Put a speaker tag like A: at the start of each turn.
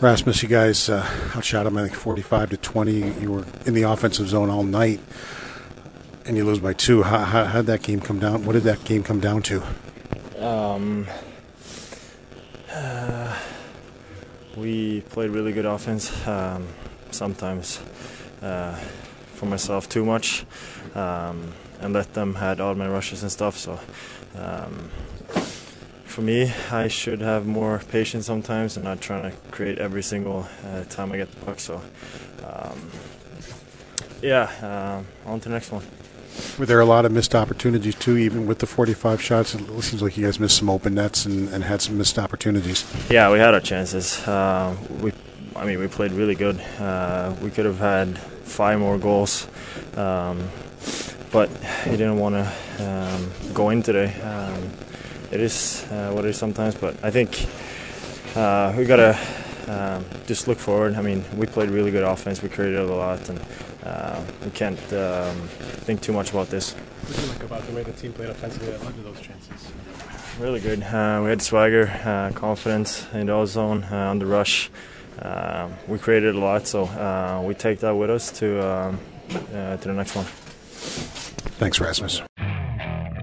A: Rasmus, you guys uh, outshot them, I think, 45 to 20. You were in the offensive zone all night, and you lose by two. How, how, how'd that game come down? What did that game come down to?
B: Um, uh, we played really good offense. Um, sometimes, uh, for myself, too much, um, and let them had all my rushes and stuff. So, um, for me, I should have more patience sometimes and not trying to create every single uh, time I get the puck. So, um, yeah, uh, on to the next one.
A: Were there a lot of missed opportunities too, even with the 45 shots? It seems like you guys missed some open nets and, and had some missed opportunities.
B: Yeah, we had our chances. Uh, we, I mean, we played really good. Uh, we could have had five more goals, um, but he didn't want to um, go in today. Um, it is uh, what it is sometimes, but I think uh, we gotta um, just look forward. I mean, we played really good offense. We created a lot, and uh, we can't um, think too much about this.
C: What do you like about the way the team played offensively that led to those chances?
B: Really good. Uh, we had swagger, uh, confidence in the zone uh, on the rush. Uh, we created a lot, so uh, we take that with us to um, uh, to the next one.
A: Thanks, Rasmus.